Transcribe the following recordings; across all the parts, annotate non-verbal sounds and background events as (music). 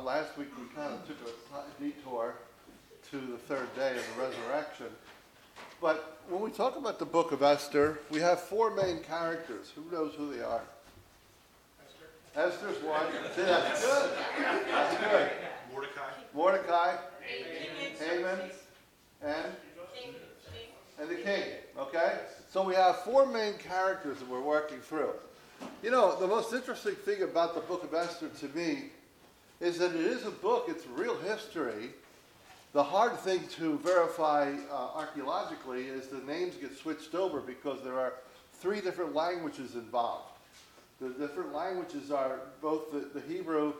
know, last week we kind of took a detour to the third day of the resurrection. But when we talk about the book of Esther, we have four main characters. Who knows who they are? Esther. Esther's one. See, (laughs) that's good. That's good. Mordecai. Mordecai, Haman, and and the king. Okay? So we have four main characters that we're working through. You know, the most interesting thing about the book of Esther to me is that it is a book, it's real history. The hard thing to verify uh, archaeologically is the names get switched over because there are three different languages involved. The different languages are both the, the Hebrew,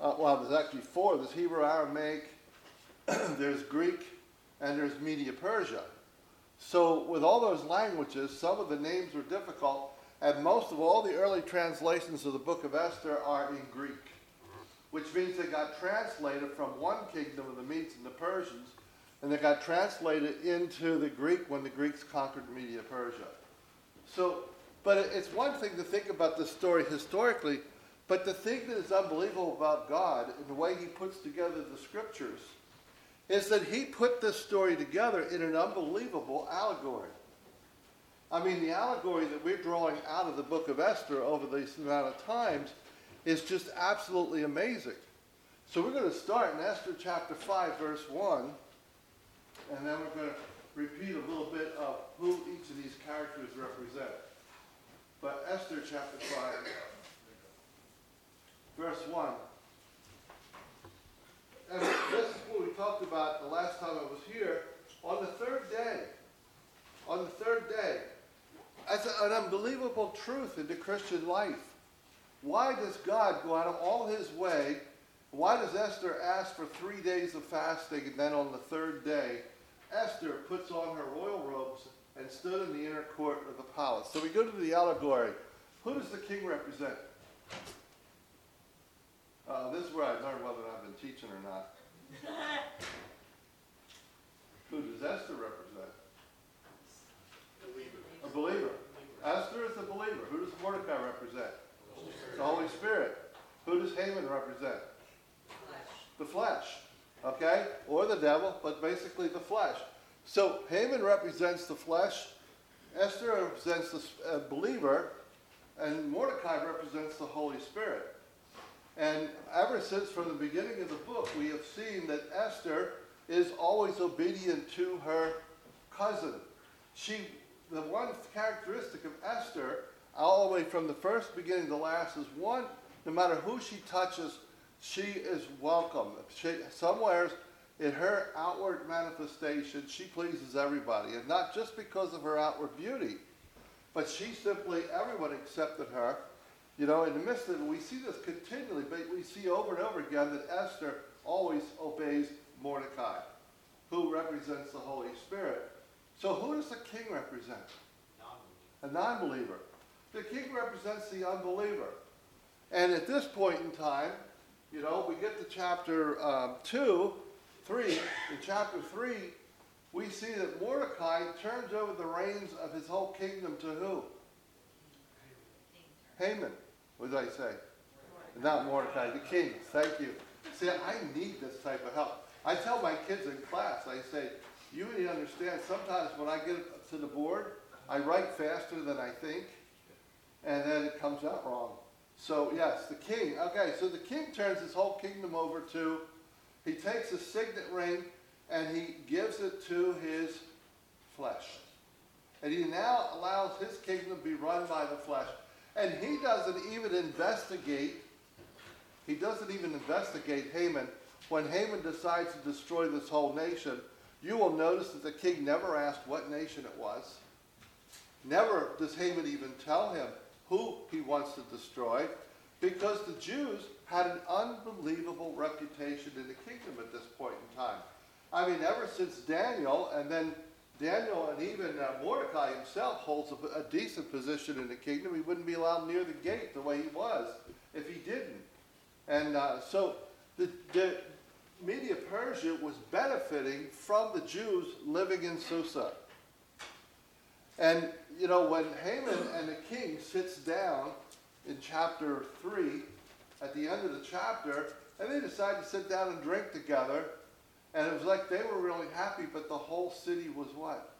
uh, well, there's actually four. There's Hebrew, Aramaic, (clears throat) there's Greek, and there's Media Persia. So, with all those languages, some of the names were difficult, and most of all the early translations of the book of Esther are in Greek, which means they got translated from one kingdom of the Medes and the Persians, and they got translated into the Greek when the Greeks conquered Media Persia. So, but it's one thing to think about the story historically, but the thing that is unbelievable about God and the way He puts together the scriptures is that he put this story together in an unbelievable allegory. I mean, the allegory that we're drawing out of the book of Esther over this amount of times is just absolutely amazing. So we're going to start in Esther chapter 5, verse 1, and then we're going to repeat a little bit of who each of these characters represent. But Esther chapter 5, verse 1. And this is what we talked about the last time I was here. On the third day, on the third day, as an unbelievable truth in the Christian life. Why does God go out of all his way? Why does Esther ask for three days of fasting and then on the third day, Esther puts on her royal robes and stood in the inner court of the palace? So we go to the allegory. Who does the king represent? Uh, this is where I learned whether I've been teaching or not. (laughs) Who does Esther represent? A believer. Esther is a believer. Who does Mordecai represent? The Holy Spirit. Who does Haman represent? The flesh. Okay? Or the devil, but basically the flesh. So Haman represents the flesh, Esther represents the believer, and Mordecai represents the Holy Spirit. And ever since from the beginning of the book, we have seen that Esther is always obedient to her cousin. She, the one characteristic of Esther, all the way from the first beginning to last, is one, no matter who she touches, she is welcome. She, somewhere in her outward manifestation, she pleases everybody. And not just because of her outward beauty, but she simply, everyone accepted her you know, in the midst of it, we see this continually, but we see over and over again that Esther always obeys Mordecai, who represents the Holy Spirit. So who does the king represent? A non-believer. The king represents the unbeliever. And at this point in time, you know, we get to chapter um, 2, 3. In chapter 3, we see that Mordecai turns over the reins of his whole kingdom to who? Haman. What did I say? Not Mordecai, the king. Thank you. See, I need this type of help. I tell my kids in class, I say, you need to understand, sometimes when I get to the board, I write faster than I think, and then it comes out wrong. So, yes, the king. Okay, so the king turns his whole kingdom over to, he takes a signet ring and he gives it to his flesh. And he now allows his kingdom to be run by the flesh. And he doesn't even investigate, he doesn't even investigate Haman. When Haman decides to destroy this whole nation, you will notice that the king never asked what nation it was. Never does Haman even tell him who he wants to destroy, because the Jews had an unbelievable reputation in the kingdom at this point in time. I mean, ever since Daniel and then Daniel and even uh, Mordecai himself holds a, a, decent position in the kingdom. He wouldn't be allowed near the gate the way he was if he didn't. And uh, so the, the Media Persia was benefiting from the Jews living in Susa. And, you know, when Haman and the king sits down in chapter 3, at the end of the chapter, and they decide to sit down and drink together. And it was like they were really happy, but the whole city was what?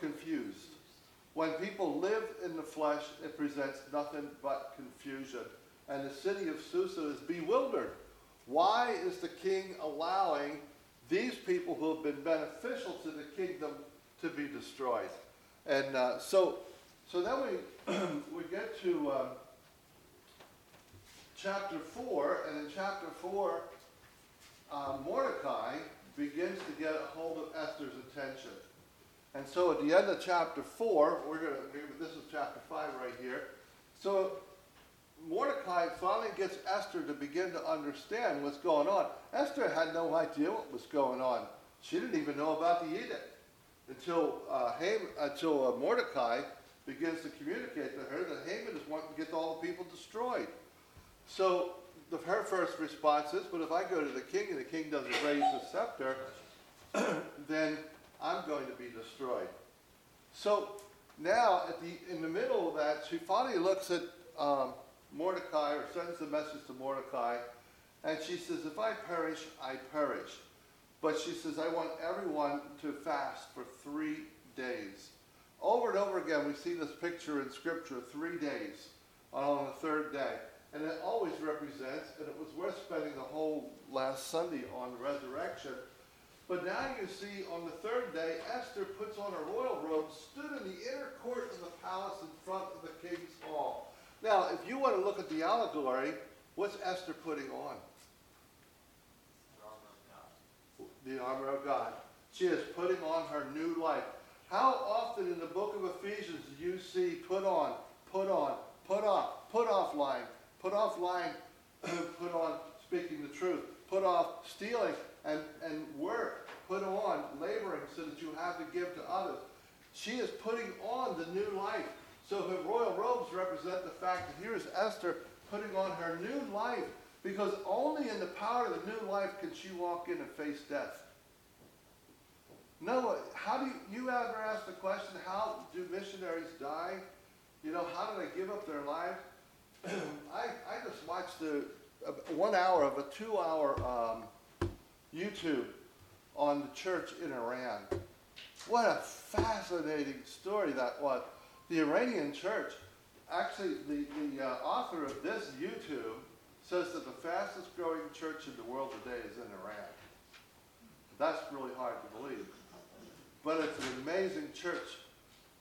Confused. When people live in the flesh, it presents nothing but confusion. And the city of Susa is bewildered. Why is the king allowing these people who have been beneficial to the kingdom to be destroyed? And uh, so, so then we, (clears throat) we get to um, chapter 4, and in chapter 4, uh, Mordecai begins to get a hold of Esther's attention. And so at the end of chapter 4, we're going to, this is chapter 5 right here. So Mordecai finally gets Esther to begin to understand what's going on. Esther had no idea what was going on. She didn't even know about the edict until, uh, Haman, until uh, Mordecai begins to communicate to her that Haman is wanting to get all the people destroyed. So the, her first response is, but if I go to the king and the king doesn't raise the scepter, (clears throat) then I'm going to be destroyed. So now, the, in the middle of that, she finally looks at um, Mordecai or sends a message to Mordecai, and she says, If I perish, I perish. But she says, I want everyone to fast for three days. Over and over again, we see this picture in Scripture three days uh, on the third day. And it always represents, and it was worth spending the whole last Sunday on the resurrection. But now you see on the third day, Esther puts on her royal robe, stood in the inner court of the palace in front of the king's hall. Now, if you want to look at the allegory, what's Esther putting on? The armor of God. She is putting on her new life. How often in the book of Ephesians do you see put on, put on, put off, put off lying, put off lying, (clears throat) put on speaking the truth, put off stealing and, and work, put on laboring so that you have to give to others. She is putting on the new life. So her royal robes represent the fact that here is Esther putting on her new life because only in the power of the new life can she walk in and face death. Noah, how do you, you ever ask the question, how do missionaries die? You know, how do they give up their lives? (clears throat) I, I just watched the, uh, one hour of a two hour um, YouTube on the church in Iran. What a fascinating story that was. The Iranian church, actually, the, the uh, author of this YouTube says that the fastest growing church in the world today is in Iran. That's really hard to believe. But it's an amazing church.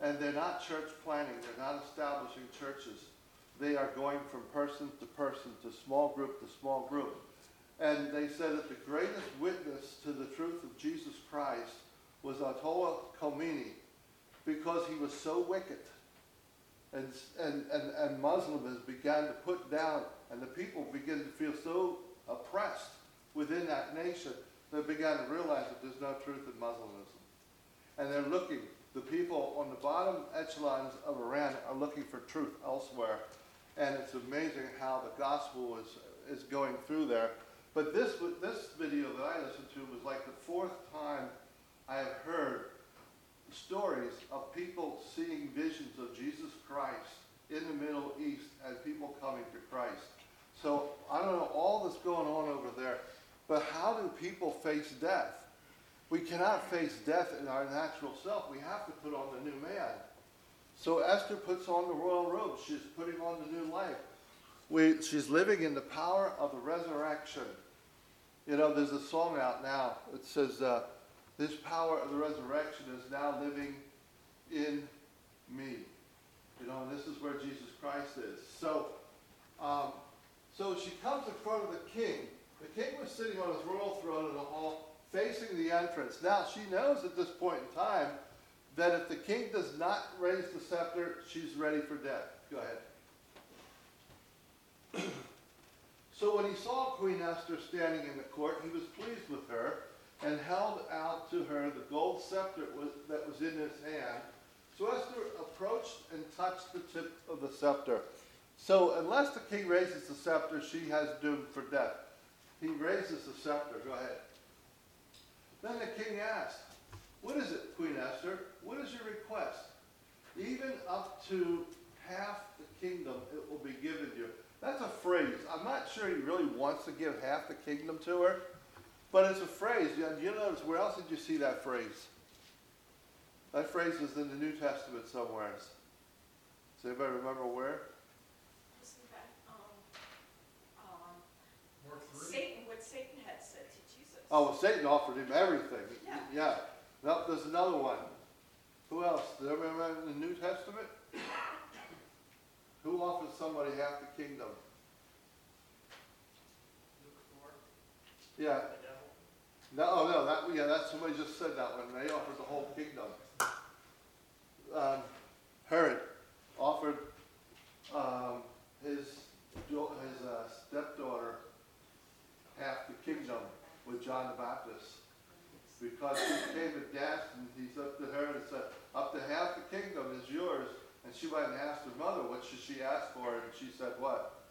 And they're not church planting, they're not establishing churches. They are going from person to person, to small group to small group. And they said that the greatest witness to the truth of Jesus Christ was Ayatollah Khomeini because he was so wicked and, and, and, and Muslims began to put down, and the people began to feel so oppressed within that nation, they began to realize that there's no truth in Muslimism. And they're looking, the people on the bottom echelons of Iran are looking for truth elsewhere. And it's amazing how the gospel is, is going through there. But this, this video that I listened to was like the fourth time I have heard stories of people seeing visions of Jesus Christ in the Middle East and people coming to Christ. So I don't know all that's going on over there, but how do people face death? We cannot face death in our natural self. We have to put on the new man. So Esther puts on the royal robe. She's putting on the new life. We, she's living in the power of the resurrection. You know, there's a song out now. It says, uh, this power of the resurrection is now living in me. You know, and this is where Jesus Christ is. So, um, so she comes in front of the king. The king was sitting on his royal throne in the hall, facing the entrance. Now she knows at this point in time that if the king does not raise the scepter, she's ready for death. Go ahead. (clears throat) so when he saw Queen Esther standing in the court, he was pleased with her and held out to her the gold scepter that was in his hand. So Esther approached and touched the tip of the scepter. So unless the king raises the scepter, she has doom for death. He raises the scepter. Go ahead. Then the king asked, What is it, Queen Esther? What is your request? Even up to half the kingdom it will be given you. That's a phrase. I'm not sure he really wants to give half the kingdom to her, but it's a phrase. You notice where else did you see that phrase? That phrase is in the New Testament somewhere. Does anybody remember where? Isn't that, um, um, Satan, what Satan had said to Jesus? Oh, well, Satan offered him everything. Yeah. Yeah. No, there's another one. Who else? Does everybody remember in the New Testament? Who offered somebody half the kingdom? Yeah. No, oh, no, that, yeah, that, somebody just said that one. They offered the whole kingdom. Um, Herod offered, um, his, his, uh, stepdaughter half the kingdom with John the Baptist. Because he came to gas and he said to her and said, up to half the kingdom is yours. And she went and asked her mother, what should she ask for? And she said, what?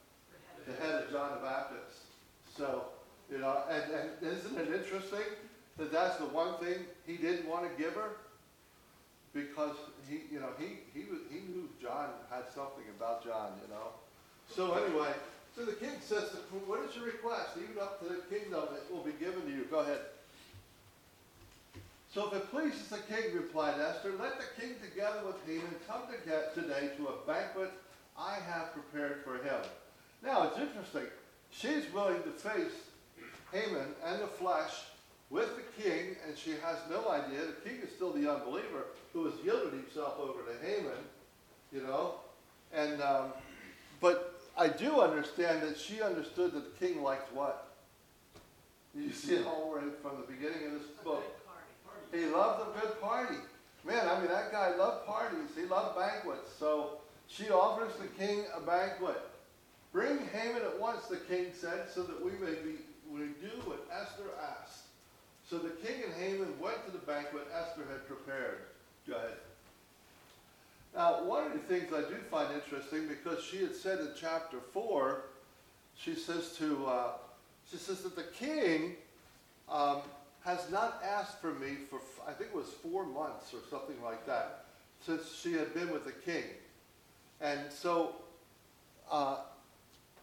The head of John the Baptist. So, you know, and, and isn't it interesting that that's the one thing he didn't want to give her? Because he, you know, he, he, he knew John had something about John, you know. So anyway, so the king says, what is your request? Even up to the kingdom, it will be given to you. Go ahead. So if it pleases the king, replied Esther, let the king together with Haman come today to a banquet I have prepared for him. Now it's interesting. She's willing to face Haman and the flesh with the king, and she has no idea. The king is still the unbeliever who has yielded himself over to Haman, you know. And um, but I do understand that she understood that the king liked what. You see it all right from the beginning of this book. He loved a good party. Man, I mean, that guy loved parties. He loved banquets. So she offers the king a banquet. Bring Haman at once, the king said, so that we may be, we do what Esther asked. So the king and Haman went to the banquet Esther had prepared. Go ahead. Now, one of the things I do find interesting, because she had said in chapter 4, she says to, uh, she says that the king um, has not asked for me for, I think it was four months or something like that, since she had been with the king. And so, uh,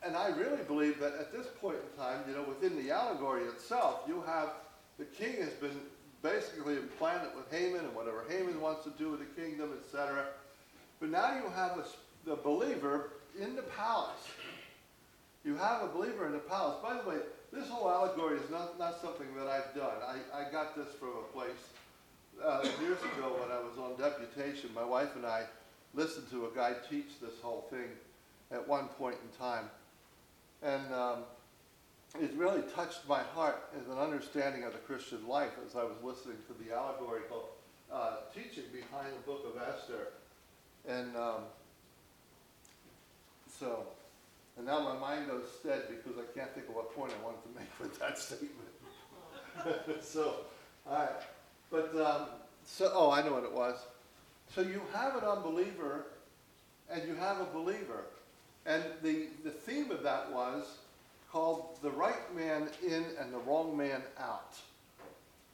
and I really believe that at this point in time, you know, within the allegory itself, you have the king has been basically implanted with Haman and whatever Haman wants to do with the kingdom, etc. But now you have a, the believer in the palace. You have a believer in the palace. By the way, this whole allegory is not, not something that I've done. I, I got this from a place uh, years ago when I was on deputation. My wife and I listened to a guy teach this whole thing at one point in time. And um, it really touched my heart as an understanding of the Christian life as I was listening to the allegorical uh, teaching behind the book of Esther. And um, so, and now my mind goes dead because I can't think of what point I wanted to make (laughs) with that statement. (laughs) so, all right. But, um, so, oh, I know what it was. So you have an unbeliever and you have a believer. And the, the theme of that was called The Right Man In and the Wrong Man Out.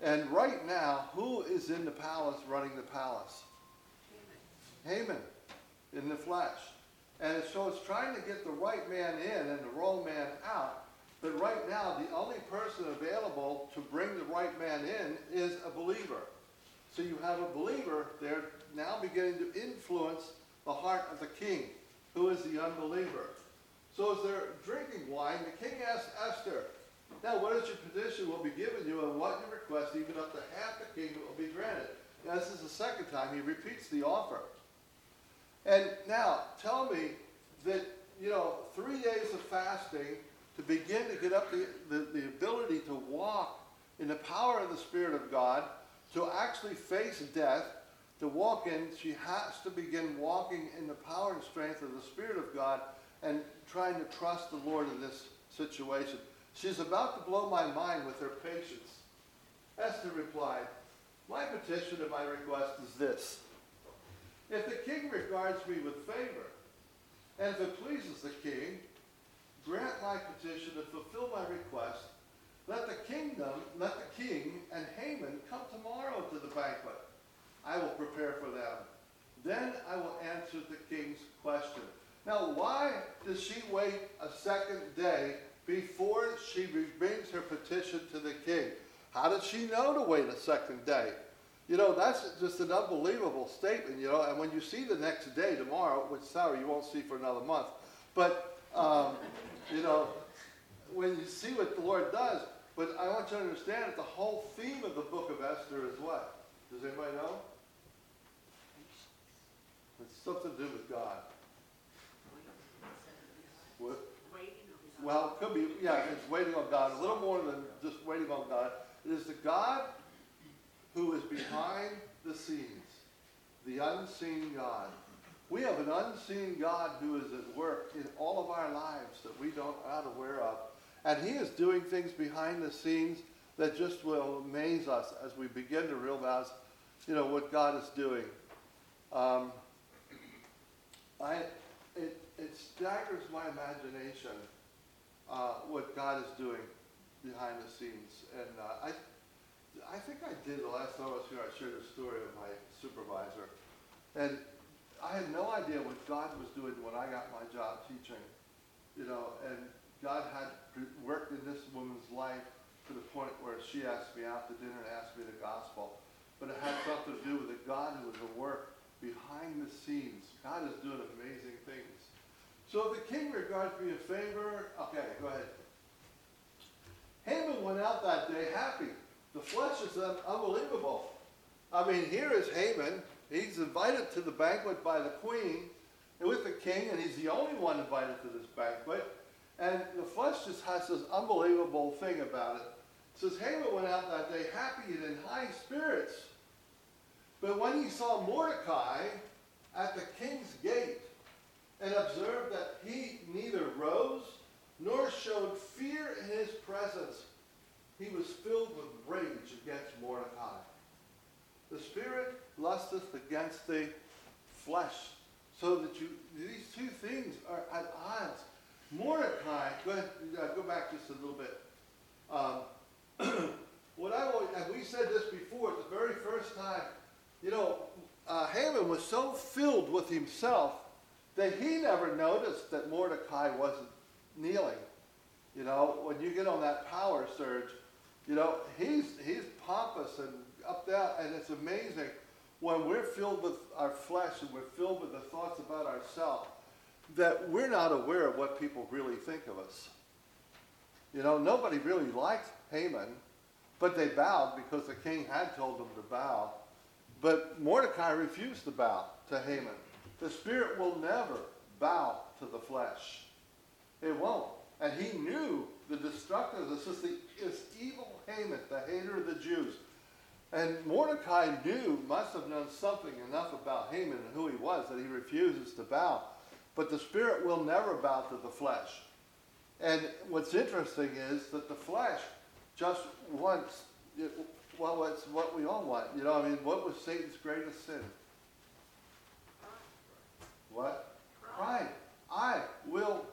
And right now, who is in the palace running the palace? Haman in the flesh. And so it's trying to get the right man in and the wrong man out. But right now, the only person available to bring the right man in is a believer. So you have a believer there now beginning to influence the heart of the king, who is the unbeliever. So as they're drinking wine, the king asks Esther, Now what is your petition will be given you, and what you request, even up to half the kingdom will be granted. Now, this is the second time he repeats the offer. And now, tell me that, you know, three days of fasting to begin to get up the, the, the ability to walk in the power of the Spirit of God, to actually face death, to walk in, she has to begin walking in the power and strength of the Spirit of God and trying to trust the Lord in this situation. She's about to blow my mind with her patience. Esther replied, My petition and my request is this. If the king regards me with favor, and if it pleases the king, grant my petition and fulfill my request, let the kingdom, let the king and Haman come tomorrow to the banquet. I will prepare for them. Then I will answer the king's question. Now, why does she wait a second day before she brings her petition to the king? How did she know to wait a second day? You know, that's just an unbelievable statement, you know, and when you see the next day tomorrow, which sorry, you won't see for another month, but, um, you know, when you see what the Lord does, but I want you to understand that the whole theme of the book of Esther is what? Does anybody know? It's something to do with God. Well, it could be, yeah, it's waiting on God. A little more than just waiting on God. It is the God who is behind the scenes, the unseen God. We have an unseen God who is at work in all of our lives that we don't are not aware of. And he is doing things behind the scenes that just will amaze us as we begin to realize, you know, what God is doing. Um, I, it, it staggers my imagination uh, what God is doing behind the scenes. And uh, I, I think I did the last time I was here. I shared a story of my supervisor, and I had no idea what God was doing when I got my job teaching. You know, and God had worked in this woman's life to the point where she asked me out to dinner and asked me the gospel. But it had something to do with a God who was at work behind the scenes. God is doing amazing things. So if the king regards me a favor, okay, go ahead. Haman went out that day happy. The flesh is unbelievable. I mean, here is Haman. He's invited to the banquet by the queen with the king, and he's the only one invited to this banquet. And the flesh just has this unbelievable thing about it. It says Haman went out that day happy and in high spirits. But when he saw Mordecai at the king's gate and observed that he neither rose nor showed fear in his presence, he was filled with rage against Mordecai. The spirit lusteth against the flesh, so that you these two things are at odds. Mordecai, go ahead, uh, go back just a little bit. Um, (clears throat) what I always, and we said this before, the very first time, you know, uh, Haman was so filled with himself that he never noticed that Mordecai wasn't kneeling. You know, when you get on that power surge, you know, he's, he's pompous and up there, and it's amazing when we're filled with our flesh and we're filled with the thoughts about ourselves that we're not aware of what people really think of us. You know, nobody really liked Haman, but they bowed because the king had told them to bow. But Mordecai refused to bow to Haman. The spirit will never bow to the flesh. It won't. And he knew the destructive, this is the this evil Haman, the hater of the Jews. And Mordecai knew, must have known something enough about Haman and who he was that he refuses to bow. But the spirit will never bow to the flesh. And what's interesting is that the flesh just wants, well, it's what we all want. You know, I mean, what was Satan's greatest sin? What? Pride. I will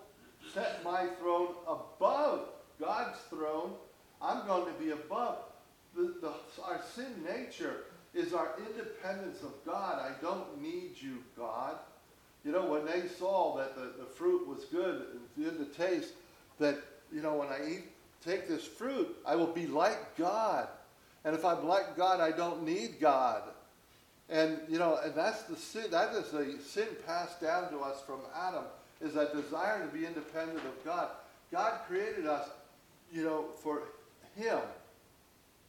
set my throne above God's throne. I'm going to be above. The, the, our sin nature is our independence of God. I don't need you, God. You know, when they saw that the, the fruit was good and good to taste, that, you know, when I eat, take this fruit, I will be like God. And if I'm like God, I don't need God. And, you know, and that's the sin, that is the sin passed down to us from Adam, is that desire to be independent of God. God created us, you know, for Him.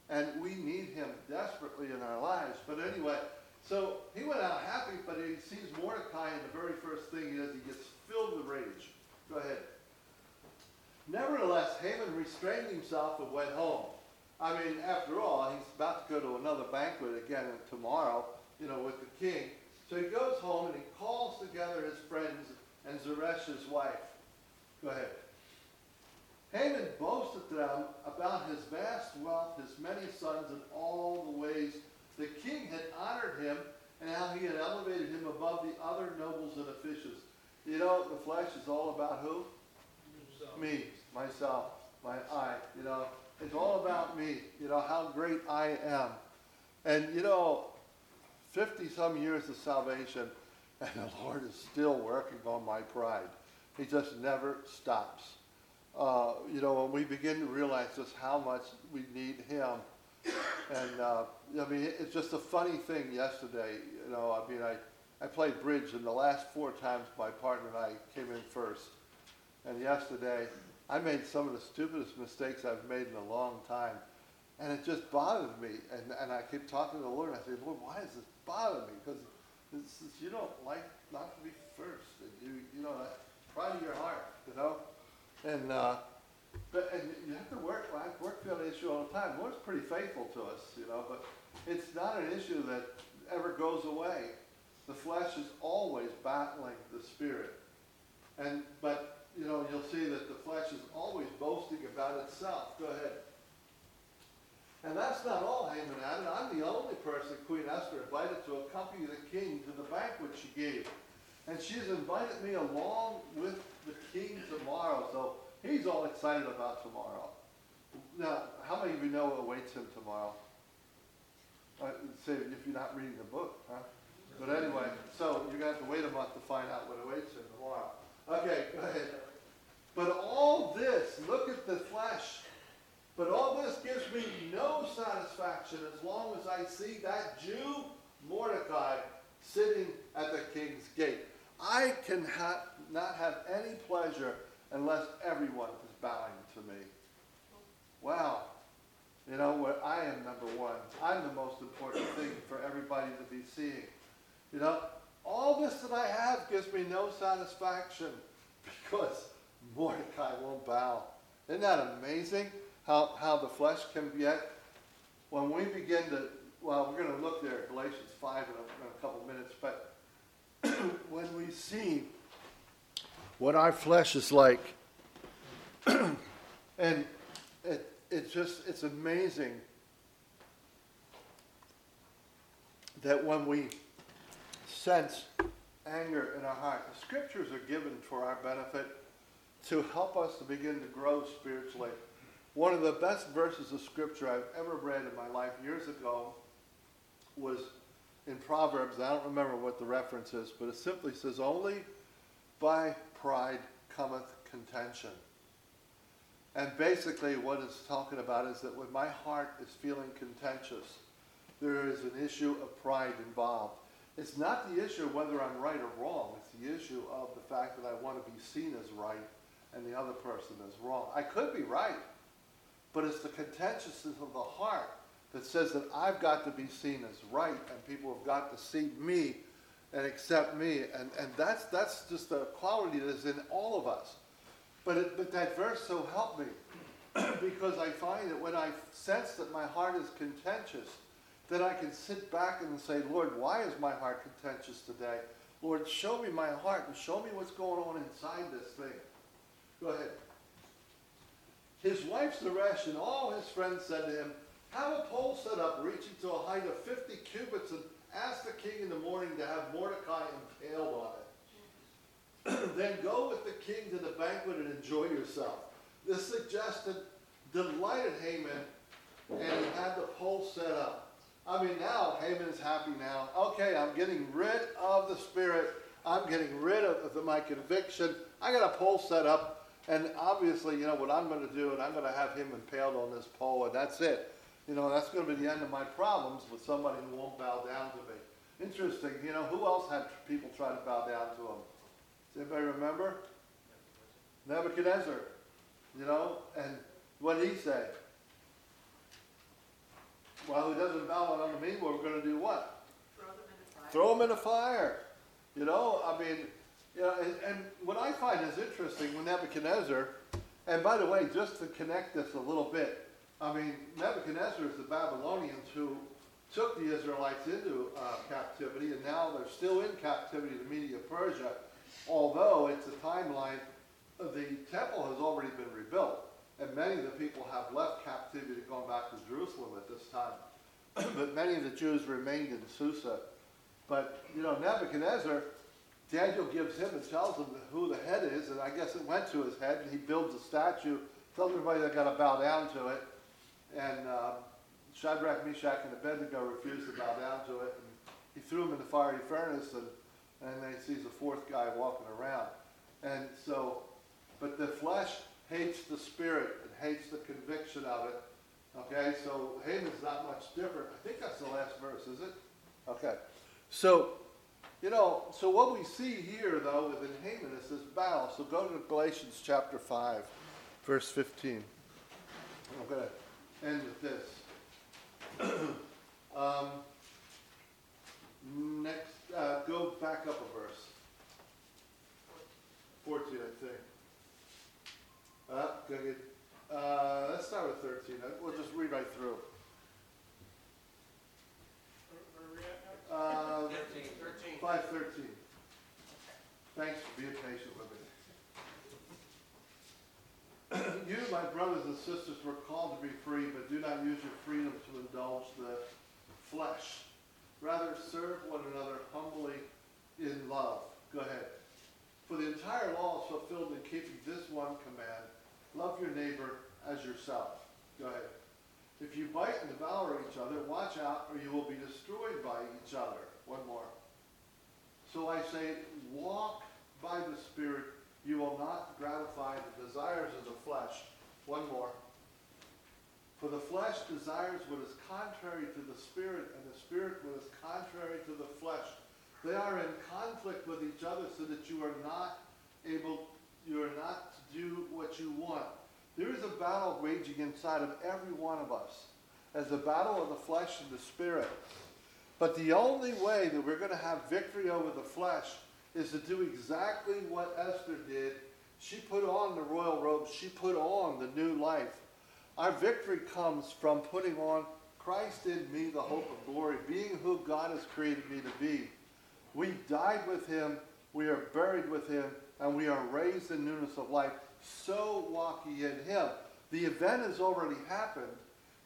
And we need Him desperately in our lives. But anyway, so he went out happy, but he sees Mordecai, and the very first thing he does, he gets filled with rage. Go ahead. Nevertheless, Haman restrained himself and went home. I mean, after all, he's about to go to another banquet again tomorrow, you know, with the king. So he goes home and he calls together his friends and Zeresh's wife. Go ahead. Haman boasted to them about his vast wealth, his many sons, and all the ways the king had honored him and how he had elevated him above the other nobles and officials. You know, the flesh is all about who? Me, myself, my I. You know, it's all about me. You know, how great I am. And, you know, 50 some years of salvation, and the Lord is still working on my pride. He just never stops. Uh, you know, when we begin to realize just how much we need Him. And, uh, I mean, it's just a funny thing yesterday, you know, I mean, I, I played bridge and the last four times my partner and I came in first. And yesterday, I made some of the stupidest mistakes I've made in a long time. And it just bothered me. And, and I kept talking to the Lord. I said, Lord, why does this bother me? Because you don't like not to be first. And you, you know, that pride of your heart, you know? And, uh, but, and you have to work, I work the issue all the time. Lord's pretty faithful to us, you know, but it's not an issue that ever goes away. The flesh is always battling the spirit. And, but, you know, you'll see that the flesh is always boasting about itself. Go ahead. And that's not all Haman added. I'm the only person Queen Esther invited to accompany the king to the banquet she gave. And she's invited me along with the king tomorrow. So he's all excited about tomorrow. Now, how many of you know what awaits him tomorrow? Uh, say if you're not reading the book, huh? But anyway, so you're going to have to wait a month to find out what awaits him tomorrow. Okay, go ahead. But all this, look at the flesh. But all this gives me no satisfaction as long as I see that Jew, Mordecai, sitting at the king's gate. I can ha- not have any pleasure unless everyone is bowing to me. Wow. You know what? I am number one. I'm the most important thing for everybody to be seeing. You know, all this that I have gives me no satisfaction (laughs) because Mordecai won't bow. Isn't that amazing? How, how the flesh can get. When we begin to, well, we're going to look there at Galatians 5 in a, in a couple minutes, but (clears throat) when we see what our flesh is like, (clears throat) and it, it's just, it's amazing that when we sense anger in our heart, the scriptures are given for our benefit to help us to begin to grow spiritually. One of the best verses of scripture I've ever read in my life years ago was in Proverbs. I don't remember what the reference is, but it simply says, Only by pride cometh contention. And basically, what it's talking about is that when my heart is feeling contentious, there is an issue of pride involved. It's not the issue of whether I'm right or wrong. It's the issue of the fact that I want to be seen as right and the other person is wrong. I could be right, but it's the contentiousness of the heart that says that I've got to be seen as right and people have got to see me and accept me. And, and that's, that's just a quality that is in all of us. But, it, but that verse so helped me (clears throat) because I find that when I sense that my heart is contentious, that I can sit back and say, Lord, why is my heart contentious today? Lord, show me my heart and show me what's going on inside this thing. Go ahead. His wife Zeresh and all his friends said to him, Have a pole set up reaching to a height of 50 cubits and ask the king in the morning to have Mordecai impaled on it. (clears throat) then go with the king to the banquet and enjoy yourself. This suggested delighted Haman and he had the pole set up. I mean, now Haman is happy now. Okay, I'm getting rid of the spirit. I'm getting rid of, of my conviction. I got a pole set up. And obviously, you know, what I'm going to do, and I'm going to have him impaled on this pole, and that's it. You know, that's going to be the end of my problems with somebody who won't bow down to me. Interesting. You know, who else had people try to bow down to him? Does anybody remember? Nebuchadnezzar. You know, and what did he say? Well, who doesn't bow down to me, we're going to do what? Throw them in the fire. Throw him in the fire. You know, I mean, you know, and, and what I find is interesting with Nebuchadnezzar, and by the way, just to connect this a little bit, I mean, Nebuchadnezzar is the Babylonians who took the Israelites into uh, captivity, and now they're still in captivity to Media Persia, although it's a timeline, the temple has already been rebuilt, and many of the people have left captivity, gone back to Jerusalem at this time. (clears throat) but many of the Jews remained in Susa. But, you know, Nebuchadnezzar, Daniel gives him and tells him who the head is, and I guess it went to his head, and he builds a statue, tells everybody they've got to bow down to it. And uh, Shadrach, Meshach, and Abednego refused to bow down to it. And he threw them in the fiery furnace, and, and then he sees a fourth guy walking around. And so, but the flesh hates the spirit and hates the conviction of it. Okay, so Haman's not much different. I think that's the last verse, is it? Okay. So, you know, so what we see here, though, within Haman is this battle. So go to Galatians chapter 5, verse 15. I'm going to end with this. (clears throat) um, next, uh, go back up a verse. 14, I think. Uh, good. Uh, let's start with 13. Uh, We'll just read right through. Uh, Thirteen. Thirteen. 513. Thanks for being patient with me. (clears throat) You, my brothers and sisters, were be free, but do not use your freedom to indulge the flesh. Rather, serve one another humbly in love. Go ahead. For the entire law is fulfilled in keeping this one command love your neighbor as yourself. Go ahead. If you bite and devour each other, watch out, or you will be destroyed by each other. One more. So I say, walk by the Spirit, you will not gratify the desires of the flesh. One more. For the flesh desires what is contrary to the Spirit, and the Spirit what is contrary to the flesh. They are in conflict with each other so that you are not able, you are not to do what you want. There is a battle raging inside of every one of us as a battle of the flesh and the spirit. But the only way that we're going to have victory over the flesh is to do exactly what Esther did. She put on the royal robes, she put on the new life. Our victory comes from putting on Christ in me, the hope of glory, being who God has created me to be. We died with him, we are buried with him, and we are raised in newness of life. So walk ye in him. The event has already happened.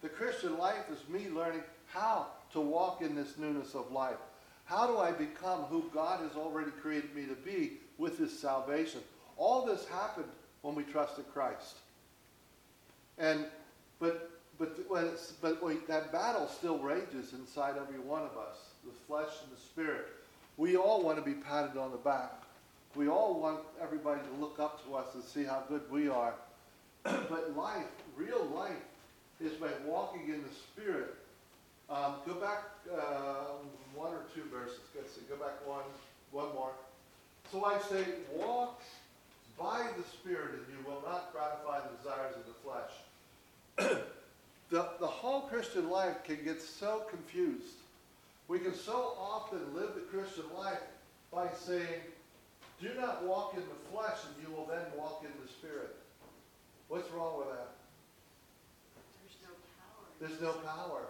The Christian life is me learning how to walk in this newness of life. How do I become who God has already created me to be with his salvation? All this happened when we trusted Christ. And but but but wait, that battle still rages inside every one of us, the flesh and the spirit. We all want to be patted on the back. We all want everybody to look up to us and see how good we are. (clears throat) but life, real life, is by walking in the Spirit. Um, go back uh, one or two verses. Let's see. Go back one, one more. So I say, walk by the Spirit, and you will not gratify the desires of the flesh. (coughs) the, the whole Christian life can get so confused. We can so often live the Christian life by saying, do not walk in the flesh, and you will then walk in the Spirit. What's wrong with that? There's no power. There's no power.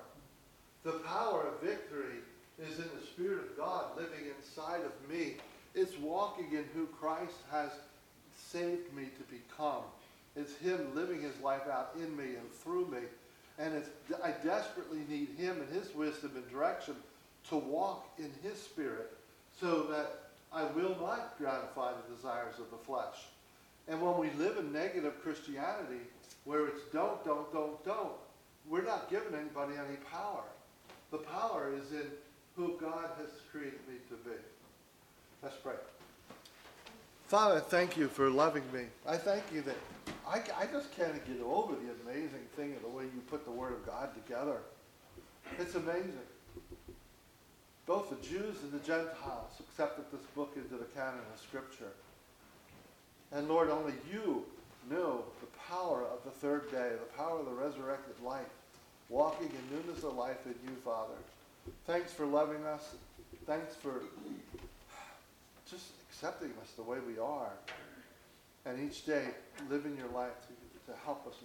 The power of victory is in the Spirit of God living inside of me. It's walking in who Christ has saved me to become. It's Him living His life out in me and through me. And it's, I desperately need Him and His wisdom and direction to walk in His Spirit so that I will not gratify the desires of the flesh. And when we live in negative Christianity, where it's don't, don't, don't, don't, we're not giving anybody any power. The power is in who God has created me to be. Let's pray. Father, thank you for loving me. I thank you that I, I just can't get over the amazing thing of the way you put the Word of God together. It's amazing. Both the Jews and the Gentiles accepted this book into the canon of Scripture. And Lord, only you knew the power of the third day, the power of the resurrected life, walking in newness of life in you, Father. Thanks for loving us. Thanks for just accepting us the way we are. And each day living your life to, to help us